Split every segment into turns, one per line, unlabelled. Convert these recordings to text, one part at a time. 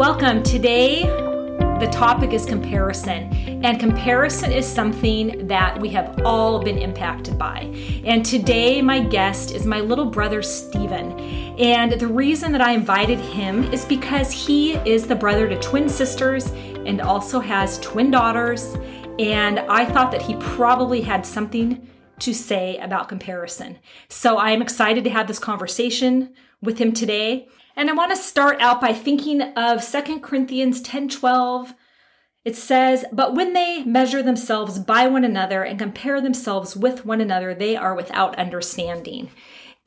Welcome. Today, the topic is comparison. And comparison is something that we have all been impacted by. And today, my guest is my little brother, Stephen. And the reason that I invited him is because he is the brother to twin sisters and also has twin daughters. And I thought that he probably had something to say about comparison. So I am excited to have this conversation with him today. And I want to start out by thinking of 2 Corinthians 10 12. It says, But when they measure themselves by one another and compare themselves with one another, they are without understanding.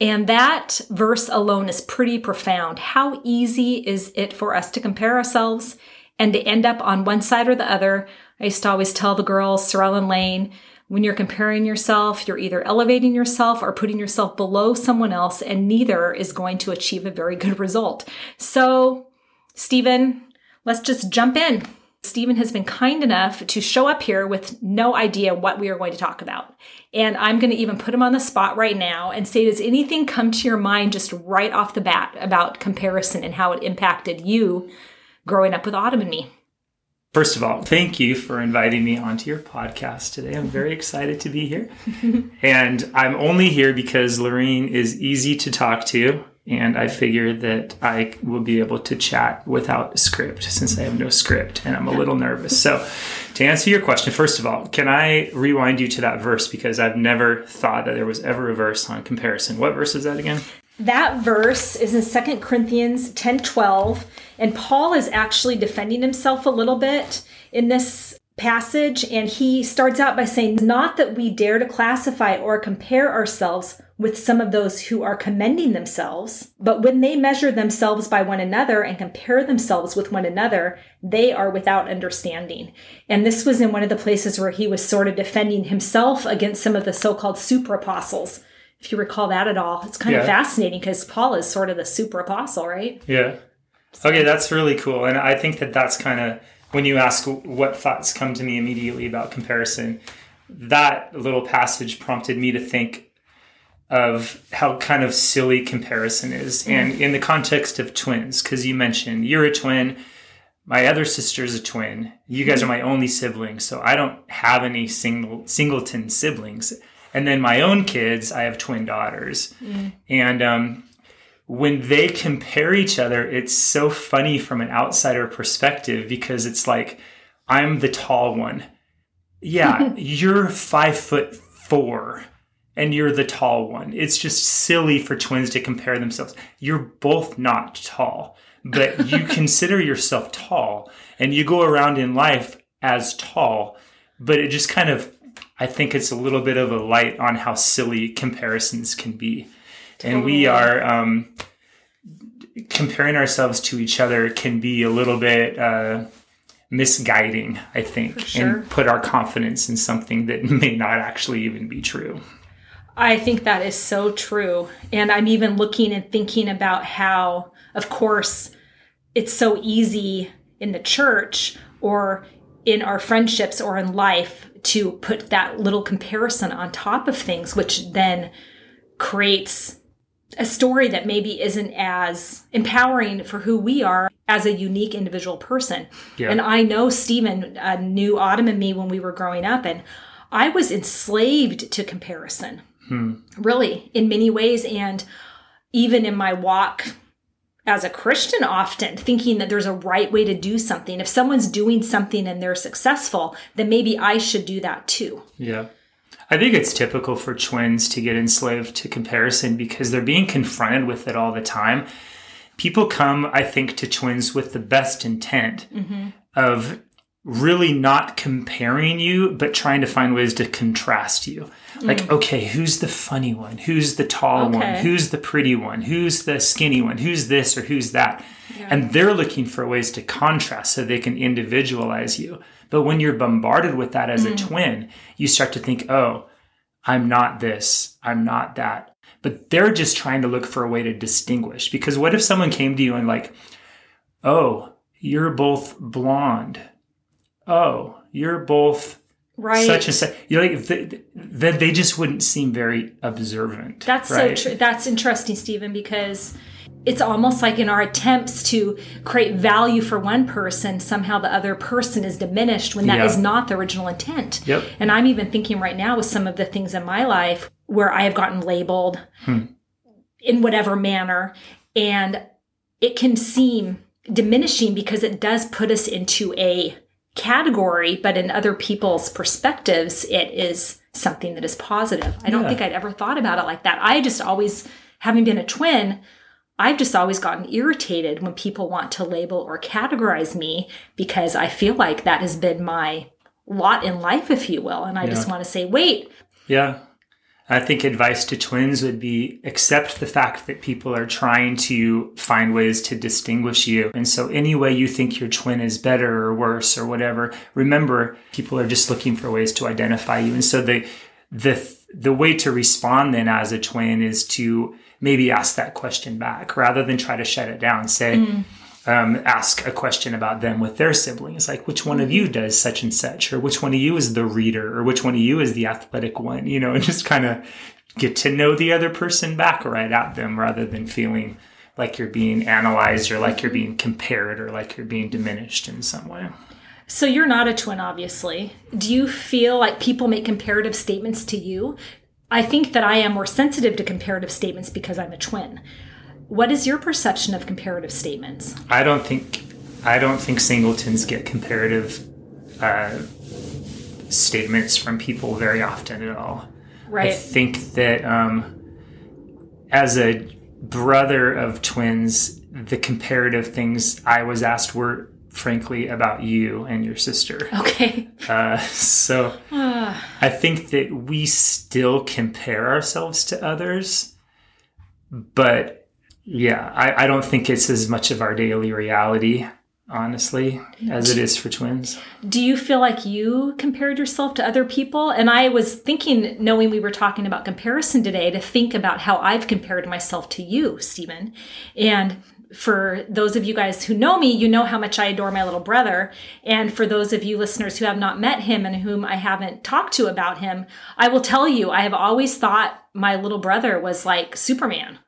And that verse alone is pretty profound. How easy is it for us to compare ourselves and to end up on one side or the other? I used to always tell the girls, Sorel and Lane, when you're comparing yourself, you're either elevating yourself or putting yourself below someone else, and neither is going to achieve a very good result. So, Stephen, let's just jump in. Stephen has been kind enough to show up here with no idea what we are going to talk about. And I'm going to even put him on the spot right now and say, does anything come to your mind just right off the bat about comparison and how it impacted you growing up with Autumn and me?
First of all, thank you for inviting me onto your podcast today. I'm very excited to be here. and I'm only here because Lorene is easy to talk to. And I figure that I will be able to chat without a script since I have no script and I'm a little nervous. So, to answer your question, first of all, can I rewind you to that verse? Because I've never thought that there was ever a verse on comparison. What verse is that again?
That verse is in Second Corinthians 10 12, and Paul is actually defending himself a little bit in this passage. And he starts out by saying, Not that we dare to classify or compare ourselves with some of those who are commending themselves, but when they measure themselves by one another and compare themselves with one another, they are without understanding. And this was in one of the places where he was sort of defending himself against some of the so called super apostles if you recall that at all. It's kind yeah. of fascinating because Paul is sort of the super apostle, right?
Yeah. Okay, that's really cool. And I think that that's kind of when you ask what thoughts come to me immediately about comparison, that little passage prompted me to think of how kind of silly comparison is. Mm. And in the context of twins, because you mentioned you're a twin, my other sister's a twin. You guys mm. are my only siblings, so I don't have any single singleton siblings. And then my own kids, I have twin daughters. Mm. And um, when they compare each other, it's so funny from an outsider perspective because it's like, I'm the tall one. Yeah, you're five foot four and you're the tall one. It's just silly for twins to compare themselves. You're both not tall, but you consider yourself tall and you go around in life as tall, but it just kind of I think it's a little bit of a light on how silly comparisons can be. Totally. And we are um, comparing ourselves to each other can be a little bit uh, misguiding, I think, sure. and put our confidence in something that may not actually even be true.
I think that is so true. And I'm even looking and thinking about how, of course, it's so easy in the church or in our friendships or in life to put that little comparison on top of things, which then creates a story that maybe isn't as empowering for who we are as a unique individual person. Yeah. And I know Stephen uh, knew Autumn and me when we were growing up, and I was enslaved to comparison, hmm. really, in many ways. And even in my walk as a Christian often thinking that there's a right way to do something. If someone's doing something and they're successful, then maybe I should do that too.
Yeah. I think it's typical for twins to get enslaved to comparison because they're being confronted with it all the time. People come, I think, to twins with the best intent mm-hmm. of really not comparing you, but trying to find ways to contrast you. Like, mm. okay, who's the funny one? Who's the tall okay. one? Who's the pretty one? Who's the skinny one? Who's this or who's that? Yeah. And they're looking for ways to contrast so they can individualize you. But when you're bombarded with that as mm. a twin, you start to think, oh, I'm not this, I'm not that. But they're just trying to look for a way to distinguish. Because what if someone came to you and, like, oh, you're both blonde oh, you're both right such and such you know like that they just wouldn't seem very observant
that's right? so true that's interesting stephen because it's almost like in our attempts to create value for one person, somehow the other person is diminished when that
Yeah.
is not the original intent.
Yep.
And I'm even thinking right now with some of the things in my life where I have gotten labeled hmm. in whatever manner, and it can seem diminishing because it does put us into a category, but in other people's perspectives, it is something that is positive. I don't
Yeah.
think I'd ever thought about it like that. I just always, having been a twin, I've just always gotten irritated when people want to label or categorize me because I feel like that has been my lot in life, if you will. And I just want to say, wait,
Yeah. I think advice to twins would be accept the fact that people are trying to find ways to distinguish you. And so, any way you think your twin is better or worse or whatever, remember people are just looking for ways to identify you. And so, the, the, the way to respond then as a twin is to maybe ask that question back rather than try to shut it down. Say, mm. Um, ask a question about them with their siblings, like which one of you does such and such, or which one of you is the reader, or which one of you is the athletic one, you know, and just kind of get to know the other person back right at them rather than feeling like you're being analyzed or like you're being compared or like you're being diminished in some way.
So you're not a twin, obviously. Do you feel like people make comparative statements to you? I think that I am more sensitive to comparative statements because I'm a twin. What is your perception of comparative statements?
I don't think I don't think singletons get comparative uh, statements from people very often at all. I think that um, as a brother of twins, the comparative things I was asked were frankly about you and your sister.
Okay.
Uh, so I think that we still compare ourselves to others, but yeah, I, I don't think it's as much of our daily reality, honestly, as it is for twins.
Do you feel like you compared yourself to other people? And I was thinking, knowing we were talking about comparison today, to think about how I've compared myself to you, Stephen. And for those of you guys who know me, you know how much I adore my little brother. And for those of you listeners who have not met him and whom I haven't talked to about him, I will tell you, I have always thought my little brother was like Superman.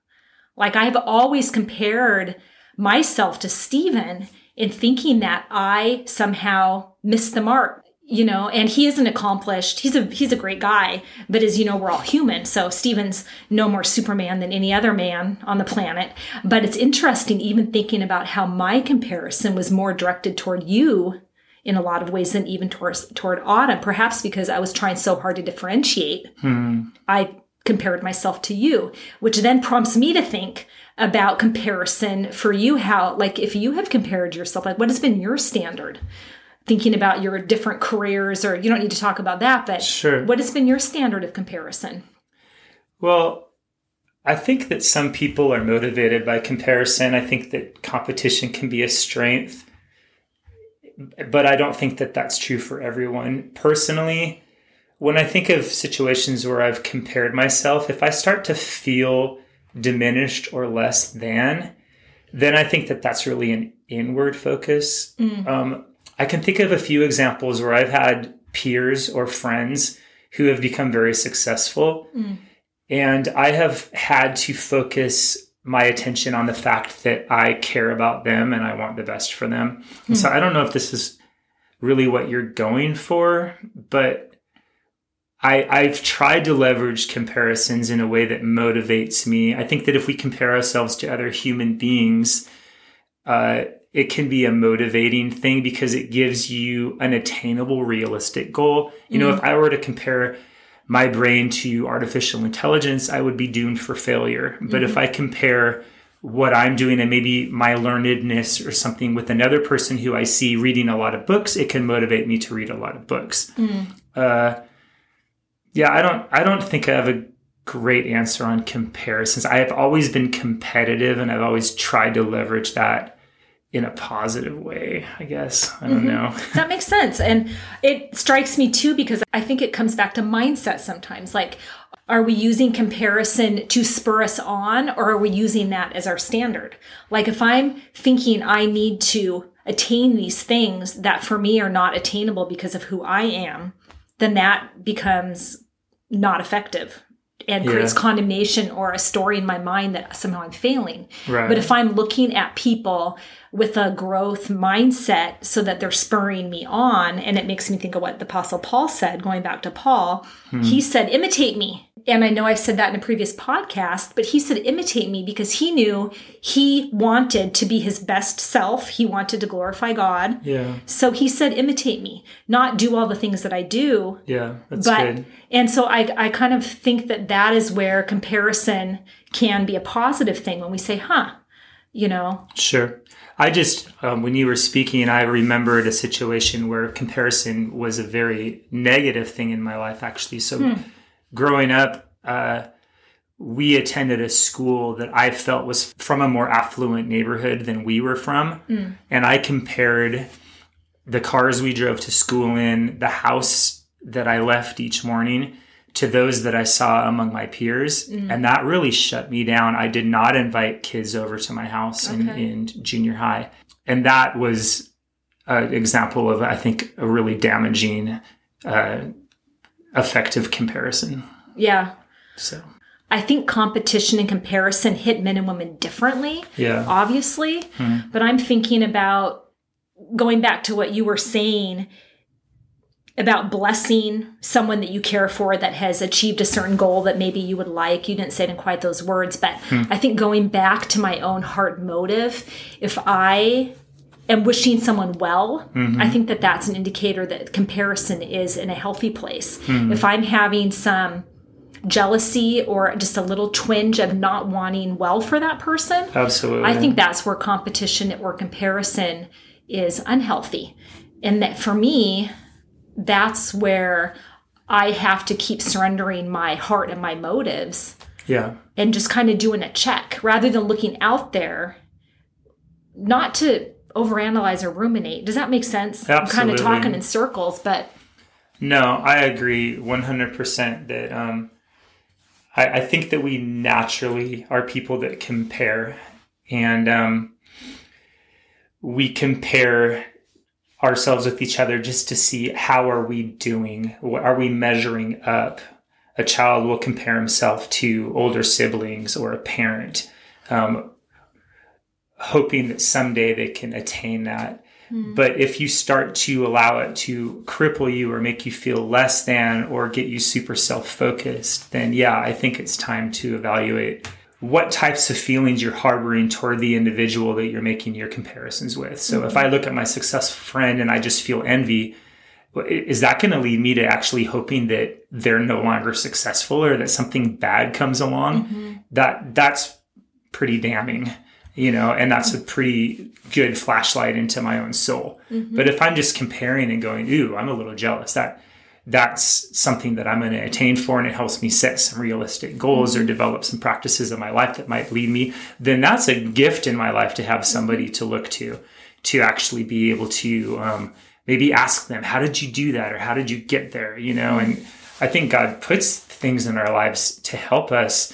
Like I've always compared myself to Stephen in thinking that I somehow missed the mark. You know, and he isn't accomplished. He's a he's a great guy, but as you know, we're all human. So Stephen's no more Superman than any other man on the planet. But it's interesting even thinking about how my comparison was more directed toward you in a lot of ways than even towards toward Autumn. Perhaps because I was trying so hard to differentiate. Hmm. I compared myself to you, which then prompts me to think about comparison for you. How, like, if you have compared yourself, like, what has been your standard? Thinking about your different careers, or you don't need to talk about that, but
Sure.
what has been your standard of comparison?
Well, I think that some people are motivated by comparison. I think that competition can be a strength, but I don't think that that's true for everyone. Personally, when I think of situations where I've compared myself, if I start to feel diminished or less than, then I think that that's really an inward focus. Mm. Um, I can think of a few examples where I've had peers or friends who have become very successful. Mm. And I have had to focus my attention on the fact that I care about them and I want the best for them. And so mm. I don't know if this is really what you're going for, but I, I've tried to leverage comparisons in a way that motivates me. I think that if we compare ourselves to other human beings, uh, it can be a motivating thing because it gives you an attainable, realistic goal. You know, if I were to compare my brain to artificial intelligence, I would be doomed for failure. But if I compare what I'm doing and maybe my learnedness or something with another person who I see reading a lot of books, it can motivate me to read a lot of books. Uh, yeah, I don't. I don't think I have a great answer on comparisons. I have always been competitive, and I've always tried to leverage that in a positive way. I guess I don't mm-hmm. know.
That makes sense. And it strikes me too because I think it comes back to mindset sometimes. Like, are we using comparison to spur us on or are we using that as our standard? Like, if I'm thinking I need to attain these things that for me are not attainable because of who I am, then that becomes not effective and
Yeah.
creates condemnation or a story in my mind that somehow I'm failing.
Right.
But if I'm looking at people with a growth mindset so that they're spurring me on, and it makes me think of what the Apostle Paul said, going back to Paul, hmm. he said, imitate me. And I know I've said that in a previous podcast, but he said, imitate me because he knew he wanted to be his best self. He wanted to glorify God.
Yeah.
So he said, imitate me, not do all the things that I do,
Yeah. That's
but
good.
and so I, I kind of think that that is where comparison can be a positive thing when we say huh you know
Sure. I just, um, when you were speaking, I remembered a situation where comparison was a very negative thing in my life, actually. So, growing up, uh, we attended a school that I felt was from a more affluent neighborhood than we were from. And I compared the cars we drove to school in, the house that I left each morning, to those that I saw among my peers. And that really shut me down. I did not invite kids over to my house in, in junior high. And that was an example of, I think, a really damaging, uh, effective comparison.
yeah
So,
i think competition and comparison hit men and women differently
yeah.
obviously mm-hmm. but i'm thinking about going back to what you were saying about blessing someone that you care for that has achieved a certain goal that maybe you would like. You didn't say it in quite those words, but hmm. I think going back to my own heart motive, if I am wishing someone well, mm-hmm. I think that that's an indicator that comparison is in a healthy place. Mm-hmm. If I'm having some jealousy or just a little twinge of not wanting well for that person,
Absolutely.
I think that's where competition or comparison is unhealthy. And that for me, that's where I have to keep surrendering my heart and my motives
Yeah.
and just kind of doing a check rather than looking out there, not to overanalyze or ruminate. Does that make sense? I'm kind of talking in circles, but
No, I agree 100% that um, I, I think that we naturally are people that compare. And um, we compare ourselves with each other just to see how are we doing? What- Are we measuring up? A child will compare himself to older siblings or a parent, um, hoping that someday they can attain that. Hmm. But if you start to allow it to cripple you or make you feel less than or get you super self focused, then yeah, I think it's time to evaluate what types of feelings you're harboring toward the individual that you're making your comparisons with. So if hmm. I look at my successful friend and I just feel envy, is that going to lead me to actually hoping that they're no longer successful or that something bad comes along? Mm-hmm. That that's pretty damning, you know, and that's a pretty good flashlight into my own soul. But if I'm just comparing and going, "Ooh, I'm a little jealous," that that's something that I'm going to attain for, and it helps me set some realistic goals or develop some practices in my life that might lead me. Then that's a gift in my life to have somebody to look to, to actually be able to um, maybe ask them, "How did you do that?" or "How did you get there?" You know, and I think God puts things in our lives to help us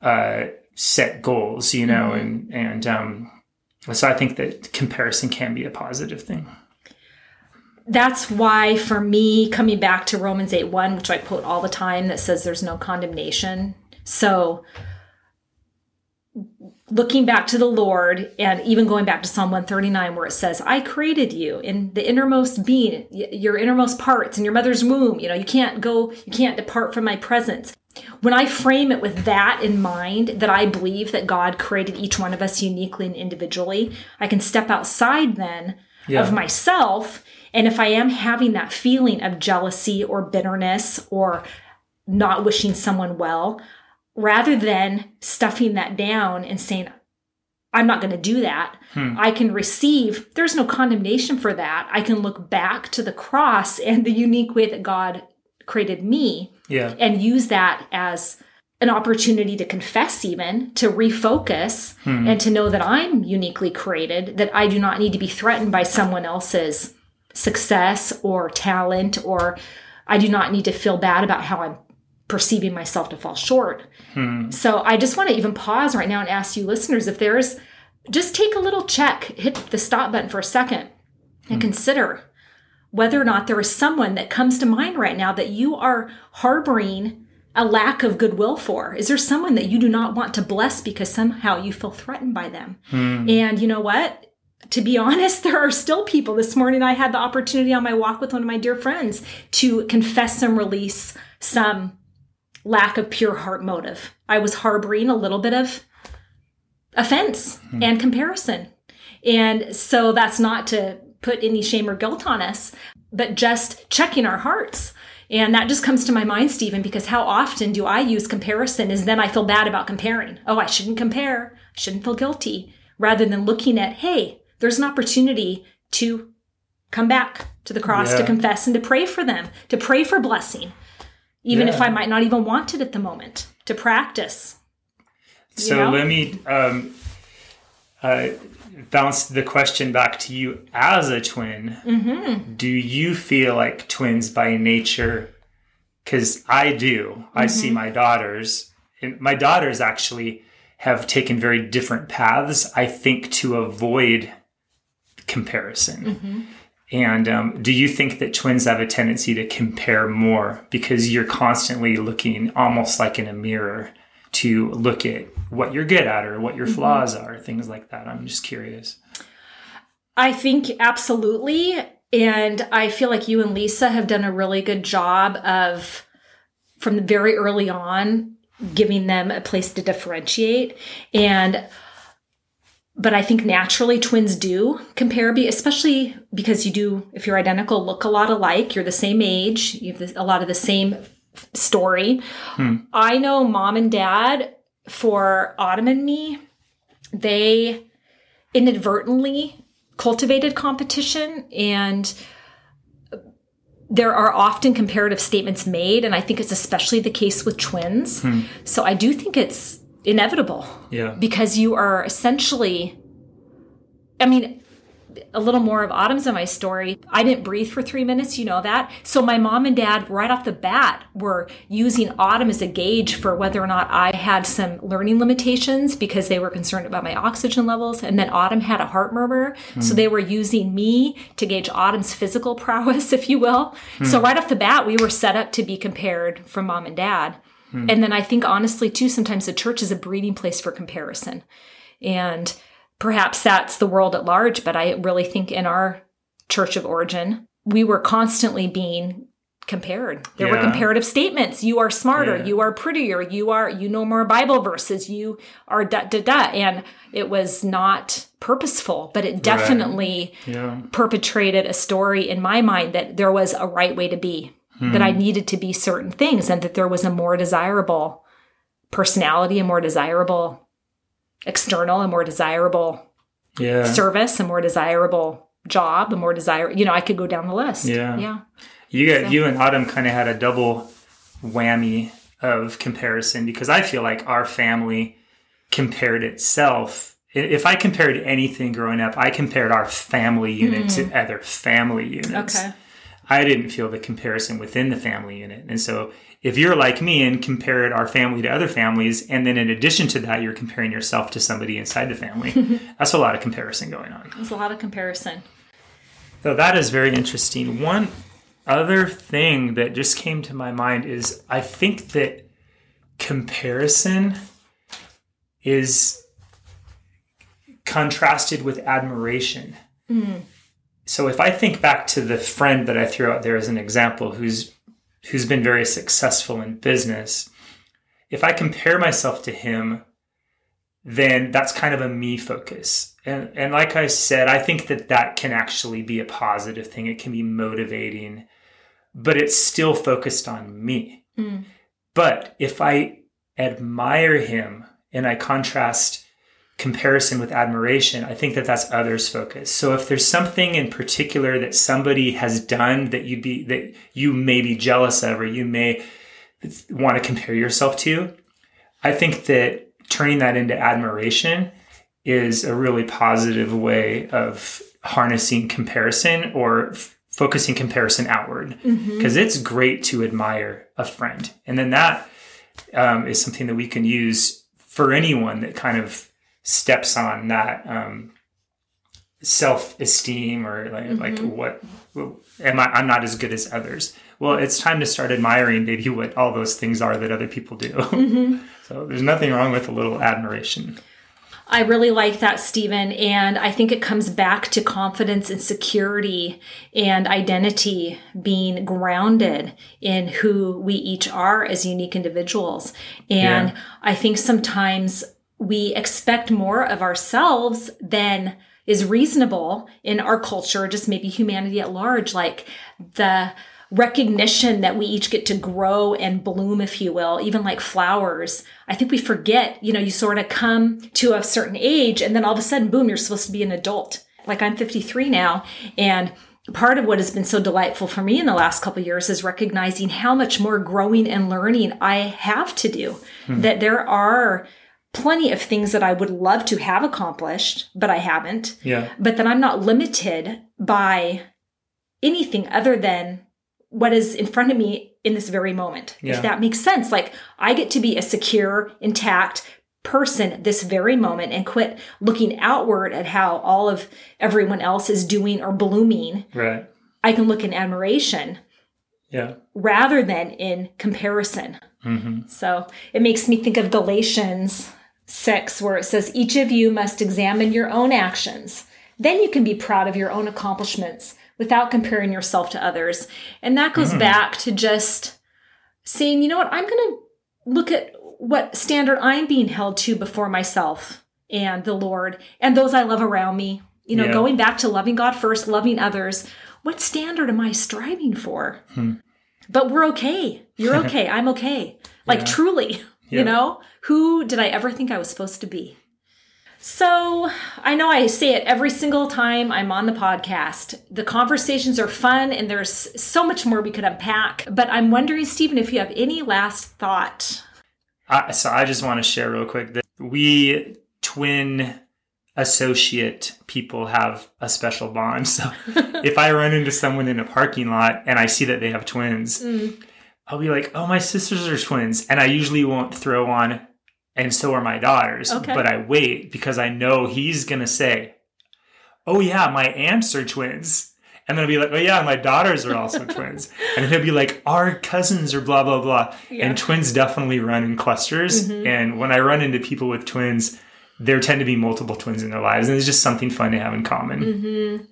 uh, set goals, you know, and and um, so I think that comparison can be a positive thing.
that's why for me coming back to romans 8 1 which i quote all the time that says there's no condemnation. So looking back to the lord and even going back to psalm 139 where it says i created you in the innermost being your innermost parts in your mother's womb. You know you can't go you can't depart from my presence when i frame it with that in mind that i believe that god created each one of us uniquely and individually i can step outside then
Yeah.
of myself. And if I am having that feeling of jealousy or bitterness or not wishing someone well, rather than stuffing that down and saying, I'm not going to do that, hmm. I can receive, there's no condemnation for that. I can look back to the cross and the unique way that God created me
Yeah.
and use that as an opportunity to confess even to refocus hmm. and to know that i'm uniquely created that i do not need to be threatened by someone else's success or talent or i do not need to feel bad about how i'm perceiving myself to fall short. Hmm. So i just want to even pause right now and ask you listeners if there's just take a little check hit the stop button for a second and hmm. consider whether or not there is someone that comes to mind right now that you are harboring a lack of goodwill for? Is there someone that you do not want to bless because somehow you feel threatened by them? Hmm. And you know what? To be honest, there are still people. This morning, I had the opportunity on my walk with one of my dear friends to confess and release some lack of pure heart motive. I was harboring a little bit of offense hmm. and comparison. And so that's not to put any shame or guilt on us, but just checking our hearts. And that just comes to my mind, Stephen, because how often do I use comparison is then I feel bad about comparing. Oh, I shouldn't compare. I shouldn't feel guilty. Rather than looking at, hey, there's an opportunity to come back to the cross, to confess and to pray for them, to pray for blessing, even if I might not even want it at the moment, to practice.
So
know?
let me um, uh, bounce the question back to you as a twin.
Mm-hmm.
Do you feel like twins by nature? Because I do. I see
Mm-hmm.
my daughters, and my daughters actually have taken very different paths, I think, to avoid comparison.
Mm-hmm.
And um, do you think that twins have a tendency to compare more because you're constantly looking almost like in a mirror to look at what you're good at or what your
Mm-hmm.
flaws are, things like that? I'm just curious.
I think absolutely. And I feel like you and Lisa have done a really good job of, from the very early on, giving them a place to differentiate. And, but I think naturally twins do compare, be- especially because you do, if you're identical, look a lot alike. You're the same age, you have a lot of the same story. I know mom and dad for Autumn and me, they inadvertently cultivated competition and there are often comparative statements made and i think it's especially the case with twins hmm. so i do think it's inevitable
Yeah.
because you are essentially i mean a little more of autumn's in my story. I didn't breathe for three minutes you know that. So my mom and dad right off the bat were using autumn as a gauge for whether or not i had some learning limitations because they were concerned about my oxygen levels. And then autumn had a heart murmur. So hmm. they were using me to gauge autumn's physical prowess if you will. Hmm. So right off the bat we were set up to be compared from mom and dad. Hmm. And then i think honestly too sometimes the church is a breeding place for comparison. And perhaps that's the world at large, but I really think in our church of origin, we were constantly being compared. There were comparative statements. You are smarter.
Yeah.
You are prettier. You are, you know more Bible verses. You are da da da. And it was not purposeful, but it definitely
Yeah.
perpetrated a story in my mind that there was a right way to be, that I hmm. needed to be certain things, and that there was a more desirable personality, a more desirable external, a more desirable
Yeah.
service, a more desirable job, a more desire. You know, I could go down the list.
Yeah.
yeah,
You got you and Autumn kind of had a double whammy of comparison because I feel like our family compared itself. If I compared anything growing up, I compared our family unit to hmm. other family units.
Okay.
I didn't feel the comparison within the family unit. And so if you're like me and compared our family to other families, and then in addition to that, you're comparing yourself to somebody inside the family, that's a lot of comparison going on.
There's a lot of comparison.
So that is very interesting. One other thing that just came to my mind is I think that comparison is contrasted with admiration. Mm. So if I think back to the friend that I threw out there as an example who's who's been very successful in business, if I compare myself to him, then that's kind of a me focus. And and like I said, I think that that can actually be a positive thing. It can be motivating, but it's still focused on me. Hmm. But if I admire him and I contrast comparison with admiration, I think that that's others focus. So if there's something in particular that somebody has done that you be that you may be jealous of or you may want to compare yourself to, I think that turning that into admiration is a really positive way of harnessing comparison or f- focusing comparison outward. Because it's great to admire a friend. And then that um, is something that we can use for anyone that kind of steps on that um, self-esteem or like, like what am I, I'm not as good as others. well, it's time to start admiring maybe what all those things are that other people do. so there's nothing wrong with a little admiration.
I really like that, Stephen. And I think it comes back to confidence and security and identity being grounded in who we each are as unique individuals. And yeah. I think sometimes we expect more of ourselves than is reasonable in our culture, just maybe humanity at large. Like the, recognition that we each get to grow and bloom, if you will, even like flowers. I think we forget, you know, you sort of come to a certain age and then all of a sudden, boom, you're supposed to be an adult. Like I'm 53 now and part of what has been so delightful for me in the last couple years is recognizing how much more growing and learning I have to do. Hmm. That there are plenty of things that I would love to have accomplished, but I haven't.
Yeah.
But that I'm not limited by anything other than what is in front of me in this very moment. Yeah. If that makes sense. Like I get to be a secure, intact person this very moment and quit looking outward at how all of everyone else is doing or blooming.
Right.
I can look in admiration.
Yeah.
Rather than in comparison.
Mm-hmm.
So it makes me think of Galatians 6, where it says, Each of you must examine your own actions. Then you can be proud of your own accomplishments without comparing yourself to others. And that goes mm. back to just saying, you know what, I'm going to look at what standard I'm being held to before myself and the Lord and those I love around me. You know, yeah. going back to loving God first, loving others. What standard am I striving for?
Hmm.
But we're okay. You're okay. I'm okay. Like yeah. truly, yeah. you know, who did I ever think I was supposed to be? So I know I say it every single time I'm on the podcast. The conversations are fun and there's so much more we could unpack. But I'm wondering, Stephen, if you have any last thought.
Uh, so I just want to share real quick that we twin associate people have a special bond. So if I run into someone in a parking lot and I see that they have twins, mm. I'll be like, oh, my sisters are twins. And I usually won't throw on and so are my daughters. Okay. But I wait because I know he's gonna say, "Oh yeah, my aunts are twins," and then I'll be like, "Oh yeah, my daughters are also twins," and he'll be like, "Our cousins are blah blah blah." Yeah. And twins definitely run in clusters, mm-hmm. and when I run into people with twins, there tend to be multiple twins in their lives, and it's just something fun to have in common.
Mm-hmm.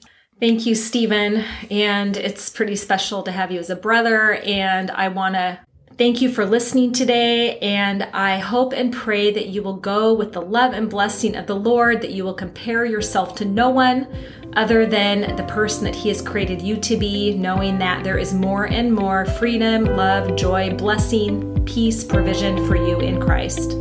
Thank you, Stephen. And it's pretty special to have you as a brother. And I want to Thank you for listening today, and I hope and pray that you will go with the love and blessing of the Lord, that you will compare yourself to no one other than the person that He has created you to be, knowing that there is more and more freedom, love, joy, blessing, peace, provision for you in Christ.